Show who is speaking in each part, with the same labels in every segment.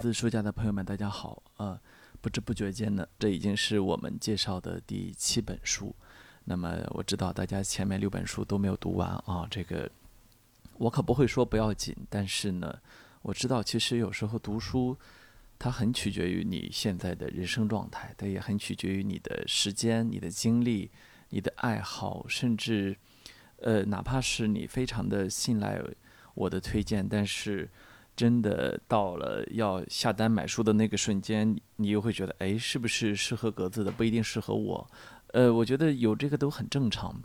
Speaker 1: 子书架的朋友们，大家好。呃，不知不觉间呢，这已经是我们介绍的第七本书。那么我知道大家前面六本书都没有读完啊，这个我可不会说不要紧。但是呢，我知道其实有时候读书，它很取决于你现在的人生状态，它也很取决于你的时间、你的精力、你的爱好，甚至呃，哪怕是你非常的信赖我的推荐，但是。真的到了要下单买书的那个瞬间，你又会觉得，哎，是不是适合格子的不一定适合我？呃，我觉得有这个都很正常。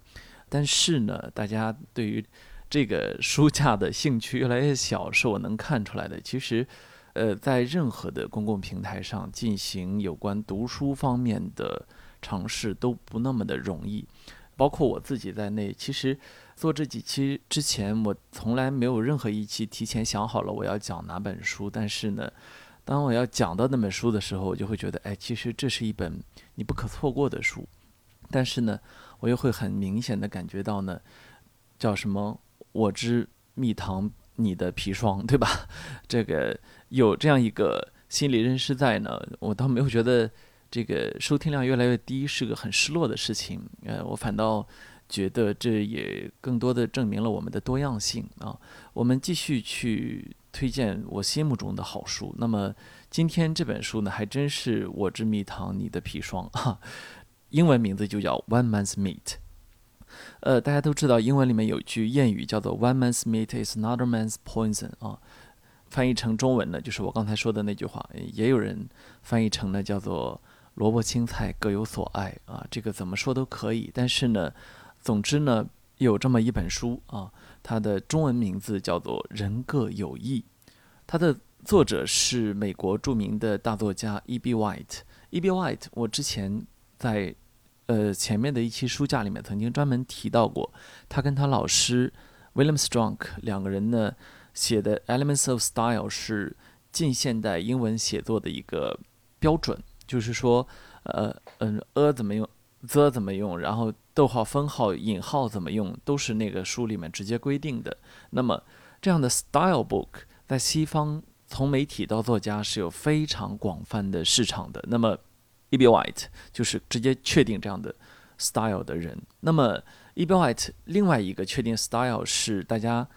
Speaker 1: 但是呢，大家对于这个书架的兴趣越来越小，是我能看出来的。其实，呃，在任何的公共平台上进行有关读书方面的尝试都不那么的容易，包括我自己在内，其实。做这几期之前，我从来没有任何一期提前想好了我要讲哪本书。但是呢，当我要讲到那本书的时候，我就会觉得，哎，其实这是一本你不可错过的书。但是呢，我又会很明显的感觉到呢，叫什么“我之蜜糖，你的砒霜”，对吧？这个有这样一个心理认识在呢，我倒没有觉得这个收听量越来越低是个很失落的事情。呃，我反倒。觉得这也更多的证明了我们的多样性啊！我们继续去推荐我心目中的好书。那么今天这本书呢，还真是我之蜜糖，你的砒霜啊！英文名字就叫《One Man's Meat》。呃，大家都知道，英文里面有句谚语叫做 “One man's meat is another man's poison” 啊，翻译成中文呢，就是我刚才说的那句话。也有人翻译成呢，叫做“萝卜青菜各有所爱”啊，这个怎么说都可以。但是呢，总之呢，有这么一本书啊，它的中文名字叫做《人各有异》，它的作者是美国著名的大作家 E.B. White。E.B. White，我之前在呃前面的一期书架里面曾经专门提到过，他跟他老师 William Strunk 两个人呢写的《Elements of Style》是近现代英文写作的一个标准，就是说，呃嗯，a 怎么用，the 怎么用，然后。逗号、分号、引号怎么用，都是那个书里面直接规定的。那么，这样的 style book 在西方，从媒体到作家是有非常广泛的市场的。那么，E.B. White 就是直接确定这样的 style 的人。那么，E.B. White 另外一个确定 style 是大家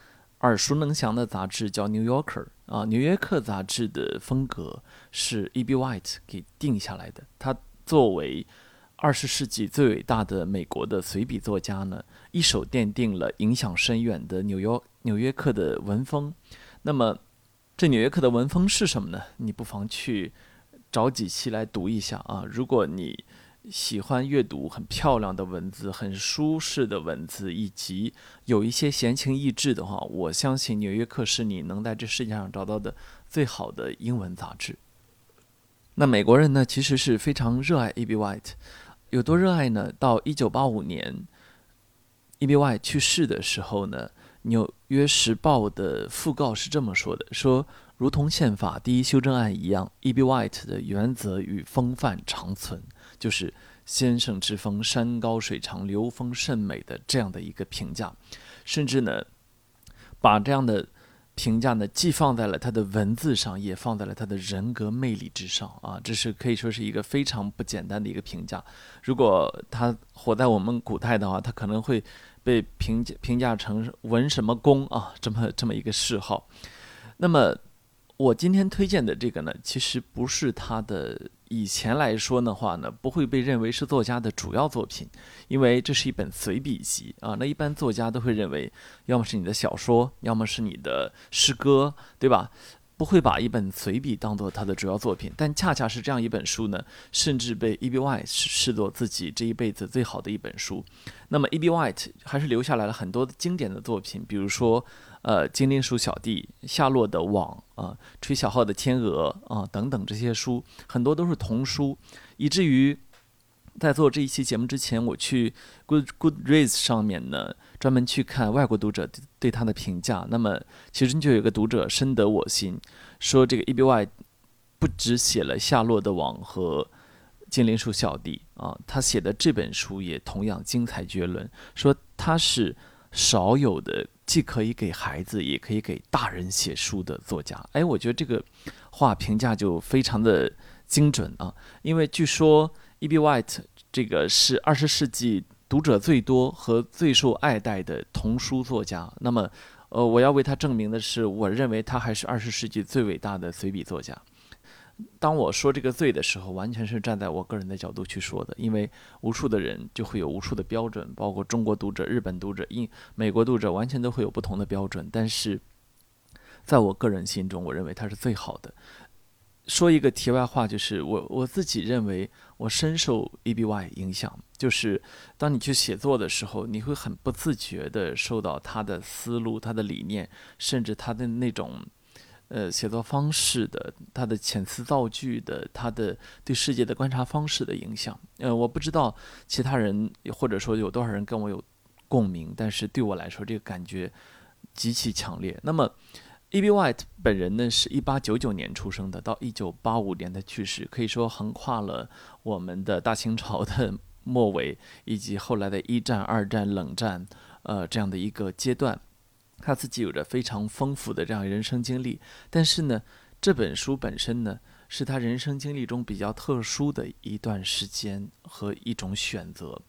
Speaker 1: 耳熟能详的杂志叫《New Yorker》啊，《纽约客》杂志的风格是 E.B. White 给定下来的。他作为二十世纪最伟大的美国的随笔作家呢，一手奠定了影响深远的纽约《纽约客》的文风。那么，这《纽约客》的文风是什么呢？你不妨去找几期来读一下啊。如果你喜欢阅读很漂亮的文字、很舒适的文字，以及有一些闲情逸致的话，我相信《纽约客》是你能在这世界上找到的最好的英文杂志。那美国人呢，其实是非常热爱 A.B. White。有多热爱呢？到一九八五年，E.B. White 去世的时候呢，《纽约时报》的讣告是这么说的：说如同宪法第一修正案一样，E.B. White 的原则与风范长存，就是先生之风山高水长，流风甚美的这样的一个评价，甚至呢，把这样的。评价呢，既放在了他的文字上，也放在了他的人格魅力之上啊！这是可以说是一个非常不简单的一个评价。如果他活在我们古代的话，他可能会被评价评价成文什么公啊，这么这么一个谥号。那么，我今天推荐的这个呢，其实不是他的。以前来说的话呢，不会被认为是作家的主要作品，因为这是一本随笔集啊。那一般作家都会认为，要么是你的小说，要么是你的诗歌，对吧？不会把一本随笔当做他的主要作品。但恰恰是这样一本书呢，甚至被 E.B. White 视作自己这一辈子最好的一本书。那么 E.B. White 还是留下来了很多经典的作品，比如说。呃，精灵鼠小弟、夏洛的网啊，吹小号的天鹅啊，等等这些书，很多都是童书，以至于在做这一期节目之前，我去 Good Goodreads 上面呢，专门去看外国读者对他的评价。那么，其中就有个读者深得我心，说这个 E.B. Y 不只写了夏洛的网和精灵鼠小弟啊，他写的这本书也同样精彩绝伦，说他是少有的。既可以给孩子，也可以给大人写书的作家。哎，我觉得这个话评价就非常的精准啊，因为据说 E.B. White 这个是二十世纪读者最多和最受爱戴的童书作家。那么，呃，我要为他证明的是，我认为他还是二十世纪最伟大的随笔作家。当我说这个“罪”的时候，完全是站在我个人的角度去说的，因为无数的人就会有无数的标准，包括中国读者、日本读者、英、美国读者，完全都会有不同的标准。但是，在我个人心中，我认为他是最好的。说一个题外话，就是我我自己认为，我深受 E.B.Y 影响，就是当你去写作的时候，你会很不自觉地受到他的思路、他的理念，甚至他的那种。呃，写作方式的，他的遣词造句的，他的对世界的观察方式的影响。呃，我不知道其他人或者说有多少人跟我有共鸣，但是对我来说，这个感觉极其强烈。那么，E.B. White 本人呢，是一八九九年出生的，到一九八五年的去世，可以说横跨了我们的大清朝的末尾，以及后来的一战、二战、冷战，呃，这样的一个阶段。他自己有着非常丰富的这样人生经历，但是呢，这本书本身呢，是他人生经历中比较特殊的一段时间和一种选择。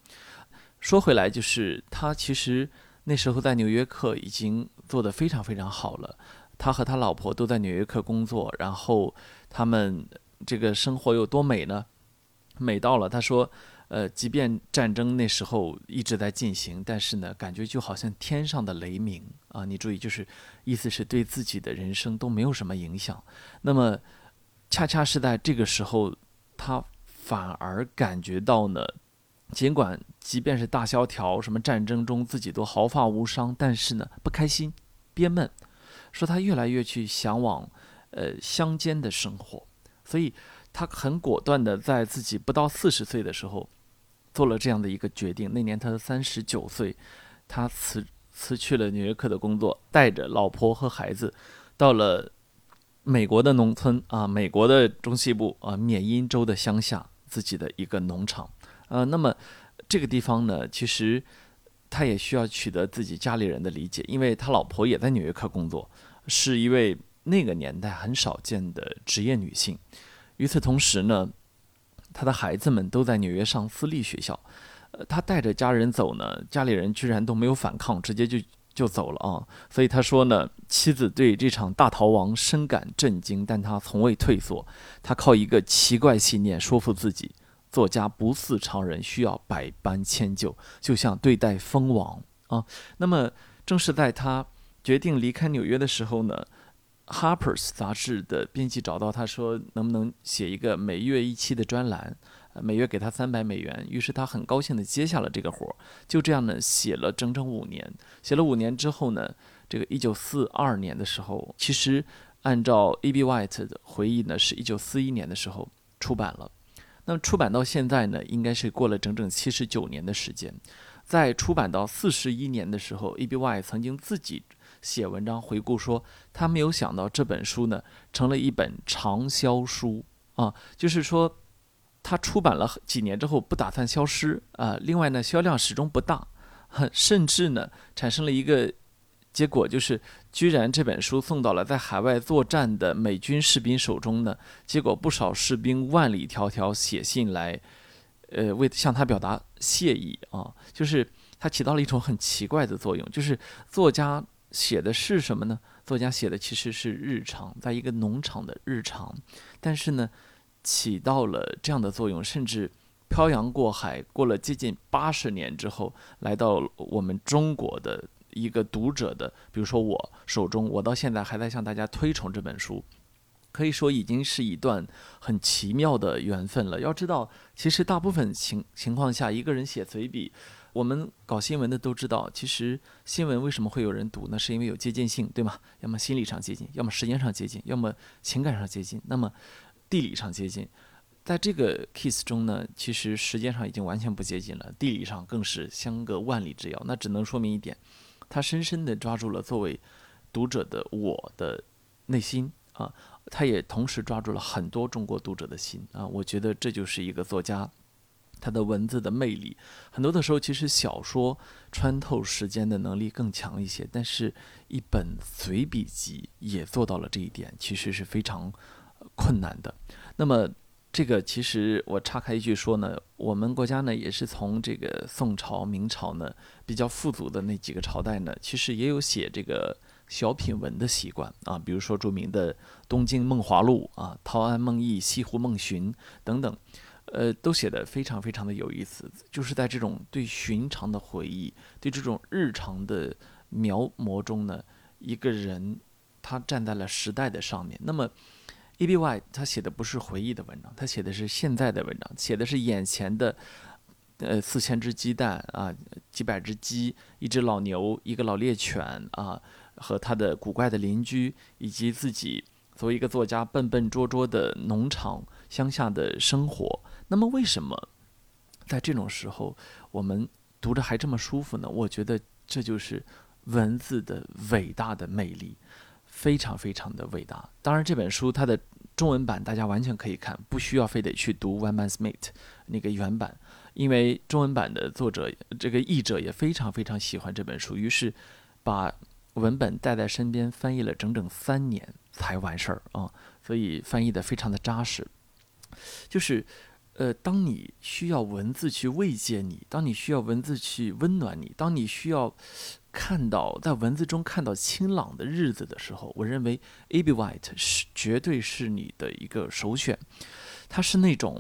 Speaker 1: 说回来，就是他其实那时候在纽约客已经做得非常非常好了，他和他老婆都在纽约客工作，然后他们这个生活有多美呢？美到了，他说。呃，即便战争那时候一直在进行，但是呢，感觉就好像天上的雷鸣啊！你注意，就是意思是对自己的人生都没有什么影响。那么，恰恰是在这个时候，他反而感觉到呢，尽管即便是大萧条、什么战争中自己都毫发无伤，但是呢，不开心、憋闷，说他越来越去向往呃乡间的生活，所以他很果断的在自己不到四十岁的时候。做了这样的一个决定。那年他三十九岁，他辞辞去了纽约客的工作，带着老婆和孩子，到了美国的农村啊，美国的中西部啊，缅因州的乡下自己的一个农场。呃，那么这个地方呢，其实他也需要取得自己家里人的理解，因为他老婆也在纽约客工作，是一位那个年代很少见的职业女性。与此同时呢。他的孩子们都在纽约上私立学校，呃，他带着家人走呢，家里人居然都没有反抗，直接就就走了啊。所以他说呢，妻子对这场大逃亡深感震惊，但他从未退缩。他靠一个奇怪信念说服自己：作家不似常人，需要百般迁就，就像对待蜂王啊。那么，正是在他决定离开纽约的时候呢。《Harper's》杂志的编辑找到他说：“能不能写一个每月一期的专栏？每月给他三百美元。”于是他很高兴地接下了这个活儿。就这样呢，写了整整五年。写了五年之后呢，这个一九四二年的时候，其实按照 E.B. White 的回忆呢，是一九四一年的时候出版了。那么出版到现在呢，应该是过了整整七十九年的时间。在出版到四十一年的时候，E.B. White 曾经自己。写文章回顾说，他没有想到这本书呢成了一本畅销书啊，就是说他出版了几年之后不打算消失啊。另外呢，销量始终不大，甚至呢产生了一个结果，就是居然这本书送到了在海外作战的美军士兵手中呢。结果不少士兵万里迢迢写信来，呃，为向他表达谢意啊。就是它起到了一种很奇怪的作用，就是作家。写的是什么呢？作家写的其实是日常，在一个农场的日常，但是呢，起到了这样的作用，甚至漂洋过海，过了接近八十年之后，来到我们中国的一个读者的，比如说我手中，我到现在还在向大家推崇这本书，可以说已经是一段很奇妙的缘分了。要知道，其实大部分情情况下，一个人写随笔。我们搞新闻的都知道，其实新闻为什么会有人读呢？是因为有接近性，对吗？要么心理上接近，要么时间上接近，要么情感上接近，那么地理上接近。在这个 case 中呢，其实时间上已经完全不接近了，地理上更是相隔万里之遥。那只能说明一点，他深深地抓住了作为读者的我的内心啊，他也同时抓住了很多中国读者的心啊。我觉得这就是一个作家。它的文字的魅力。很多的时候，其实小说穿透时间的能力更强一些，但是一本随笔集也做到了这一点，其实是非常困难的。那么，这个其实我岔开一句说呢，我们国家呢也是从这个宋朝、明朝呢比较富足的那几个朝代呢，其实也有写这个小品文的习惯啊，比如说著名的《东京梦华录》啊，《陶庵梦忆》《西湖梦寻》等等，呃，都写得非常非常的有意思，就是在这种对寻常的回忆、对这种日常的描摹中呢，一个人他站在了时代的上面，那么。E. B. Y. 他写的不是回忆的文章，他写的是现在的文章，写的是眼前的，呃，四千只鸡蛋啊，几百只鸡，一只老牛，一个老猎犬啊，和他的古怪的邻居，以及自己作为一个作家笨笨拙拙的农场乡下的生活。那么，为什么在这种时候我们读着还这么舒服呢？我觉得这就是文字的伟大的魅力。非常非常的伟大。当然，这本书它的中文版大家完全可以看，不需要非得去读 One Man's Mate 那个原版，因为中文版的作者这个译者也非常非常喜欢这本书，于是把文本带在身边翻译了整整三年才完事儿啊，所以翻译的非常的扎实。就是，呃，当你需要文字去慰藉你，当你需要文字去温暖你，当你需要。看到在文字中看到清朗的日子的时候，我认为 A. B. White 是绝对是你的一个首选。它是那种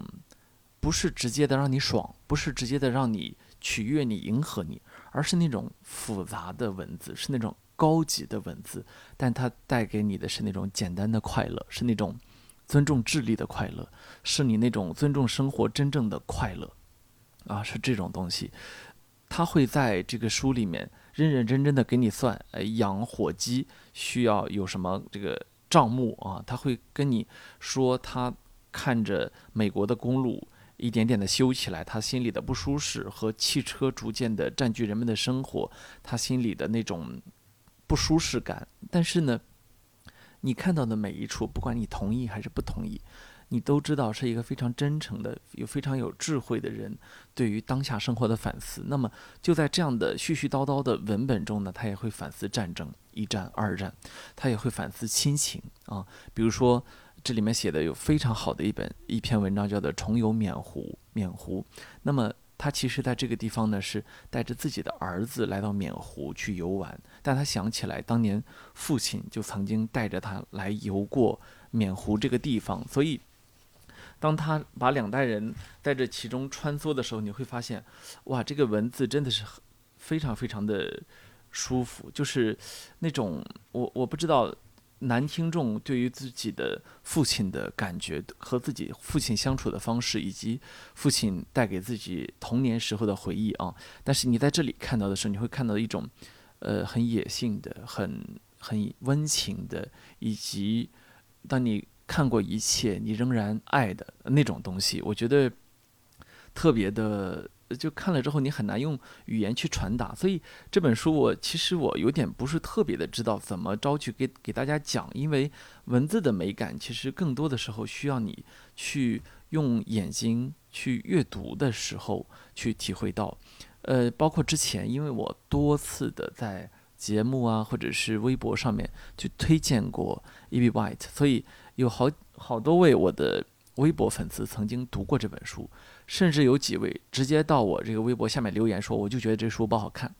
Speaker 1: 不是直接的让你爽，不是直接的让你取悦你、迎合你，而是那种复杂的文字，是那种高级的文字，但它带给你的是那种简单的快乐，是那种尊重智力的快乐，是你那种尊重生活真正的快乐啊，是这种东西。他会在这个书里面。认认真真的给你算，呃，养火鸡需要有什么这个账目啊？他会跟你说，他看着美国的公路一点点的修起来，他心里的不舒适和汽车逐渐的占据人们的生活，他心里的那种不舒适感。但是呢，你看到的每一处，不管你同意还是不同意。你都知道是一个非常真诚的、有非常有智慧的人，对于当下生活的反思。那么就在这样的絮絮叨叨的文本中呢，他也会反思战争、一战、二战，他也会反思亲情啊。比如说这里面写的有非常好的一本一篇文章，叫做《重游缅湖》。缅湖，那么他其实在这个地方呢，是带着自己的儿子来到缅湖去游玩，但他想起来当年父亲就曾经带着他来游过缅湖这个地方，所以。当他把两代人在这其中穿梭的时候，你会发现，哇，这个文字真的是非常非常的舒服，就是那种我我不知道男听众对于自己的父亲的感觉和自己父亲相处的方式，以及父亲带给自己童年时候的回忆啊。但是你在这里看到的时候，你会看到一种呃很野性的、很很温情的，以及当你。看过一切，你仍然爱的那种东西，我觉得特别的，就看了之后你很难用语言去传达。所以这本书我其实我有点不是特别的知道怎么着去给给大家讲，因为文字的美感其实更多的时候需要你去用眼睛去阅读的时候去体会到。呃，包括之前，因为我多次的在节目啊或者是微博上面去推荐过 E.B. White，所以。有好好多位我的微博粉丝曾经读过这本书，甚至有几位直接到我这个微博下面留言说：“我就觉得这书不好看。”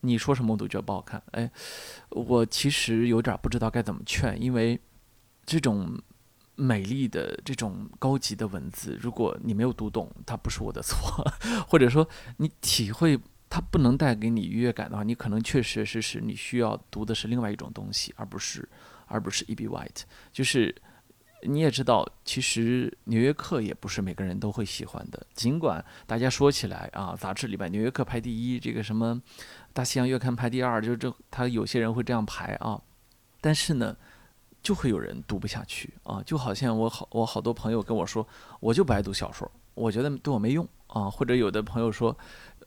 Speaker 1: 你说什么我都觉得不好看。哎，我其实有点不知道该怎么劝，因为这种美丽的、这种高级的文字，如果你没有读懂，它不是我的错；或者说你体会它不能带给你愉悦感的话，你可能确确实是是你需要读的是另外一种东西，而不是而不是 E.B. White，就是。你也知道，其实《纽约客》也不是每个人都会喜欢的。尽管大家说起来啊，杂志里边《纽约客》排第一，这个什么《大西洋月刊》排第二，就这他有些人会这样排啊。但是呢，就会有人读不下去啊。就好像我好我好多朋友跟我说，我就不爱读小说，我觉得对我没用啊。或者有的朋友说，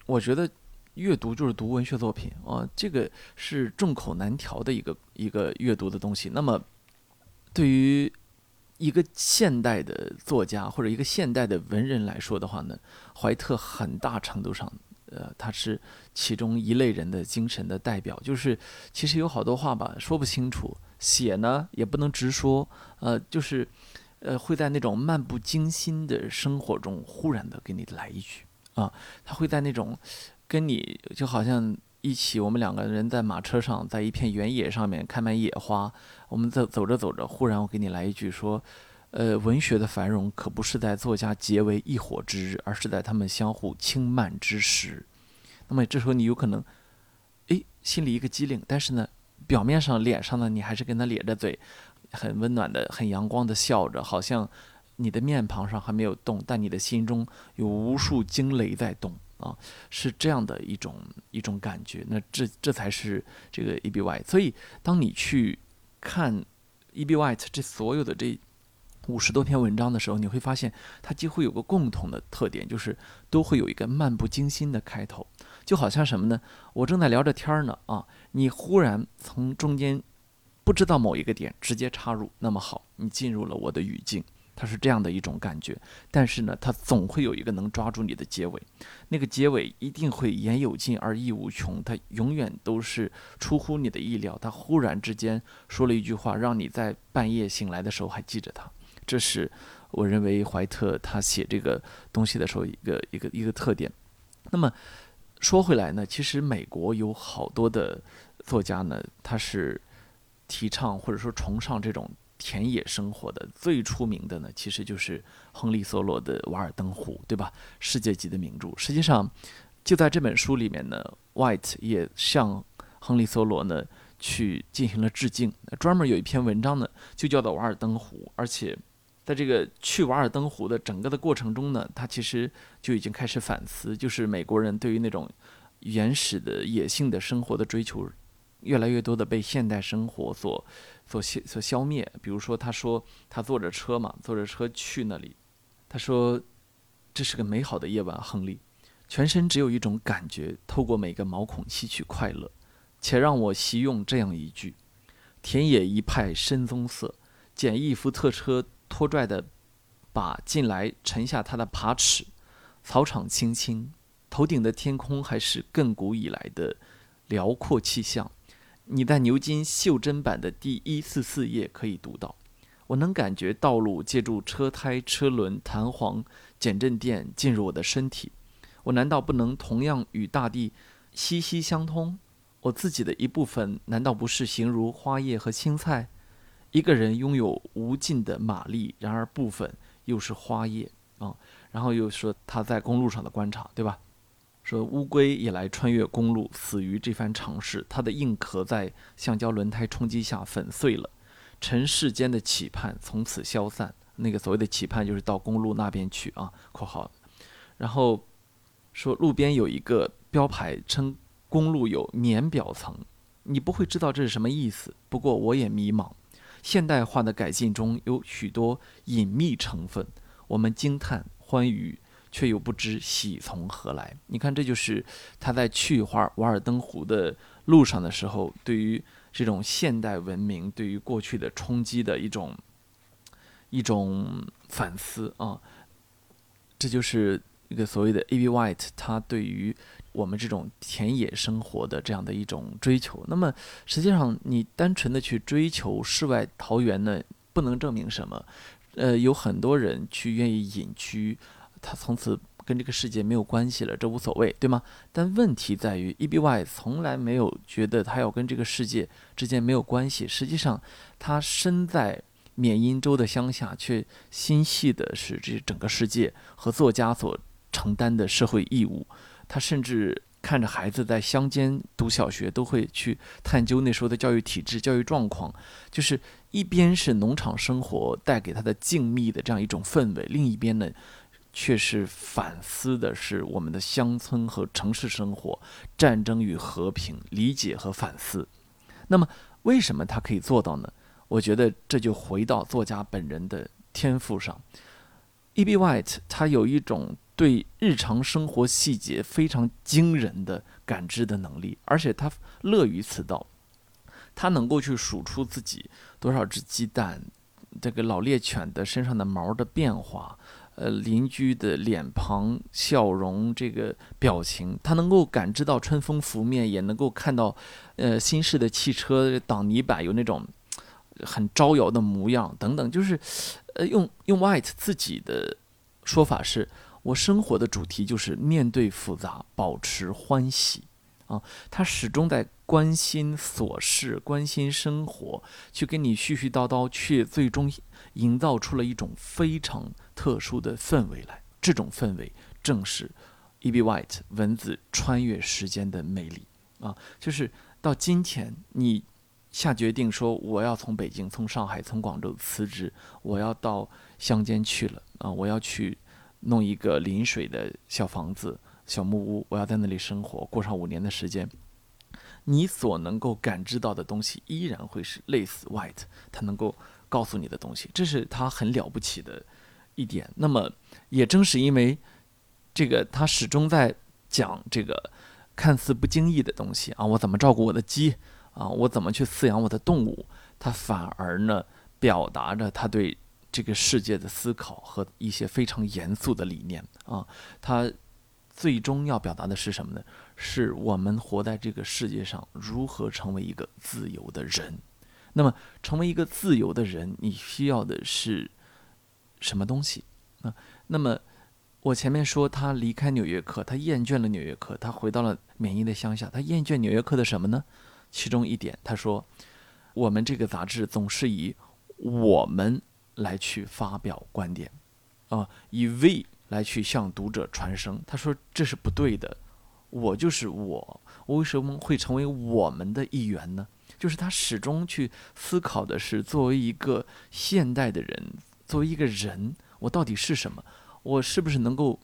Speaker 1: 我觉得阅读就是读文学作品啊，这个是众口难调的一个一个阅读的东西。那么对于一个现代的作家或者一个现代的文人来说的话呢，怀特很大程度上，呃，他是其中一类人的精神的代表。就是其实有好多话吧，说不清楚，写呢也不能直说，呃，就是呃会在那种漫不经心的生活中忽然的给你来一句啊，他会在那种跟你就好像。一起，我们两个人在马车上，在一片原野上面开满野花。我们在走着走着，忽然我给你来一句说：“呃，文学的繁荣可不是在作家结为一伙之日，而是在他们相互轻慢之时。”那么这时候你有可能，哎，心里一个机灵，但是呢，表面上脸上呢，你还是跟他咧着嘴，很温暖的、很阳光的笑着，好像你的面庞上还没有动，但你的心中有无数惊雷在动。啊，是这样的一种一种感觉，那这这才是这个 E B Y。所以，当你去看 E B Y 这所有的这五十多篇文章的时候，你会发现它几乎有个共同的特点，就是都会有一个漫不经心的开头，就好像什么呢？我正在聊着天儿呢，啊，你忽然从中间不知道某一个点直接插入，那么好，你进入了我的语境。它是这样的一种感觉，但是呢，它总会有一个能抓住你的结尾，那个结尾一定会言有尽而意无穷，它永远都是出乎你的意料。他忽然之间说了一句话，让你在半夜醒来的时候还记着他。这是我认为怀特他写这个东西的时候一个一个一个特点。那么说回来呢，其实美国有好多的作家呢，他是提倡或者说崇尚这种。田野生活的最出名的呢，其实就是亨利·梭罗的《瓦尔登湖》，对吧？世界级的名著。实际上，就在这本书里面呢，White 也向亨利·梭罗呢去进行了致敬，专门有一篇文章呢，就叫做《瓦尔登湖》。而且，在这个去瓦尔登湖的整个的过程中呢，他其实就已经开始反思，就是美国人对于那种原始的野性的生活的追求，越来越多的被现代生活所。所消所消灭。比如说，他说他坐着车嘛，坐着车去那里。他说，这是个美好的夜晚，亨利，全身只有一种感觉，透过每个毛孔吸取快乐。且让我习用这样一句：田野一派深棕色，简易福特车拖拽的把进来沉下他的爬齿。草场青青，头顶的天空还是亘古以来的辽阔气象。你在牛津袖珍版的第一四四页可以读到，我能感觉道路借助车胎、车轮、弹簧、减震垫进入我的身体。我难道不能同样与大地息息相通？我自己的一部分难道不是形如花叶和青菜？一个人拥有无尽的马力，然而部分又是花叶啊。然后又说他在公路上的观察，对吧？说乌龟也来穿越公路，死于这番尝试。它的硬壳在橡胶轮胎冲击下粉碎了，尘世间的期盼从此消散。那个所谓的期盼，就是到公路那边去啊。括号，然后说路边有一个标牌，称公路有棉表层。你不会知道这是什么意思，不过我也迷茫。现代化的改进中有许多隐秘成分，我们惊叹欢愉。却又不知喜从何来。你看，这就是他在去华瓦尔登湖的路上的时候，对于这种现代文明对于过去的冲击的一种一种反思啊。这就是一个所谓的 A.B. White，他对于我们这种田野生活的这样的一种追求。那么，实际上你单纯的去追求世外桃源呢，不能证明什么。呃，有很多人去愿意隐居。他从此跟这个世界没有关系了，这无所谓，对吗？但问题在于，E.B.Y 从来没有觉得他要跟这个世界之间没有关系。实际上，他身在缅因州的乡下，却心系的是这整个世界和作家所承担的社会义务。他甚至看着孩子在乡间读小学，都会去探究那时候的教育体制、教育状况。就是一边是农场生活带给他的静谧的这样一种氛围，另一边呢？却是反思的是我们的乡村和城市生活、战争与和平、理解和反思。那么，为什么他可以做到呢？我觉得这就回到作家本人的天赋上。E.B. White 他有一种对日常生活细节非常惊人的感知的能力，而且他乐于此道。他能够去数出自己多少只鸡蛋。这个老猎犬的身上的毛的变化，呃，邻居的脸庞、笑容、这个表情，他能够感知到春风拂面，也能够看到，呃，新式的汽车挡泥板有那种很招摇的模样等等，就是，呃，用用 White 自己的说法是，我生活的主题就是面对复杂，保持欢喜。啊，他始终在关心琐事，关心生活，去跟你絮絮叨叨，却最终营造出了一种非常特殊的氛围来。这种氛围正是 E.B. White 文字穿越时间的魅力啊！就是到今天，你下决定说我要从北京、从上海、从广州辞职，我要到乡间去了啊！我要去弄一个临水的小房子。小木屋，我要在那里生活，过上五年的时间。你所能够感知到的东西，依然会是类似 White 他能够告诉你的东西，这是他很了不起的一点。那么，也正是因为这个，他始终在讲这个看似不经意的东西啊，我怎么照顾我的鸡啊，我怎么去饲养我的动物，他反而呢，表达着他对这个世界的思考和一些非常严肃的理念啊，他。最终要表达的是什么呢？是我们活在这个世界上如何成为一个自由的人。那么，成为一个自由的人，你需要的是什么东西啊？那么，我前面说他离开纽约客，他厌倦了纽约客，他回到了缅因的乡下。他厌倦纽约客的什么呢？其中一点，他说：“我们这个杂志总是以我们来去发表观点啊，以 we。”来去向读者传声，他说这是不对的，我就是我，我为什么会成为我们的一员呢？就是他始终去思考的是，作为一个现代的人，作为一个人，我到底是什么？我是不是能够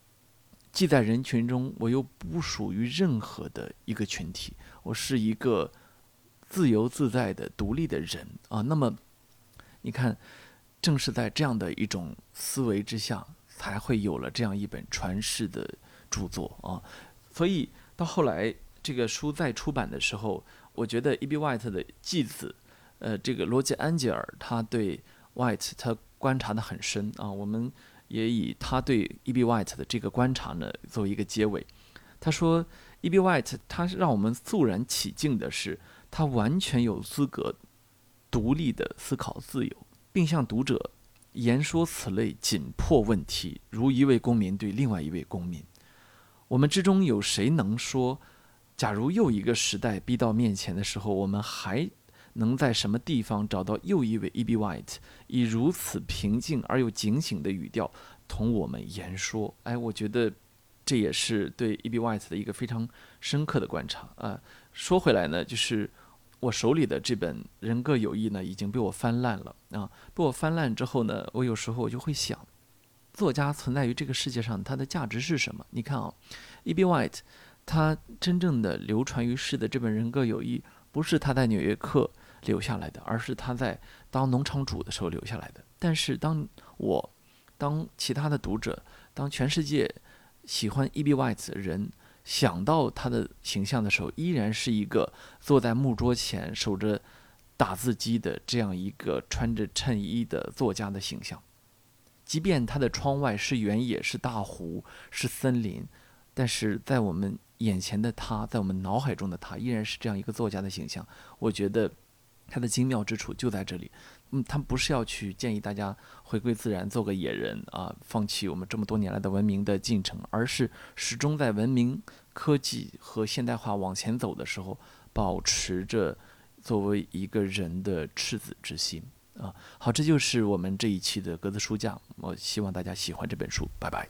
Speaker 1: 既在人群中，我又不属于任何的一个群体？我是一个自由自在的独立的人啊。那么，你看，正是在这样的一种思维之下。才会有了这样一本传世的著作啊，所以到后来这个书再出版的时候，我觉得 E.B. White 的继子，呃，这个罗杰·安吉尔，他对 White 他观察的很深啊，我们也以他对 E.B. White 的这个观察呢作为一个结尾。他说，E.B. White 他让我们肃然起敬的是，他完全有资格独立的思考自由，并向读者。言说此类紧迫问题，如一位公民对另外一位公民。我们之中有谁能说，假如又一个时代逼到面前的时候，我们还能在什么地方找到又一位 E.B. White，以如此平静而又警醒的语调同我们言说？哎，我觉得这也是对 E.B. White 的一个非常深刻的观察啊。说回来呢，就是。我手里的这本《人各有异》呢，已经被我翻烂了啊！被我翻烂之后呢，我有时候我就会想，作家存在于这个世界上，它的价值是什么？你看啊，E.B. White，他真正的流传于世的这本《人各有异》，不是他在《纽约客》留下来的，而是他在当农场主的时候留下来的。但是，当我、当其他的读者、当全世界喜欢 E.B. White 的人，想到他的形象的时候，依然是一个坐在木桌前守着打字机的这样一个穿着衬衣的作家的形象。即便他的窗外是原野、是大湖、是森林，但是在我们眼前的他，在我们脑海中的他，依然是这样一个作家的形象。我觉得它的精妙之处就在这里。嗯，他不是要去建议大家回归自然，做个野人啊，放弃我们这么多年来的文明的进程，而是始终在文明、科技和现代化往前走的时候，保持着作为一个人的赤子之心啊。好，这就是我们这一期的格子书架，我希望大家喜欢这本书，拜拜。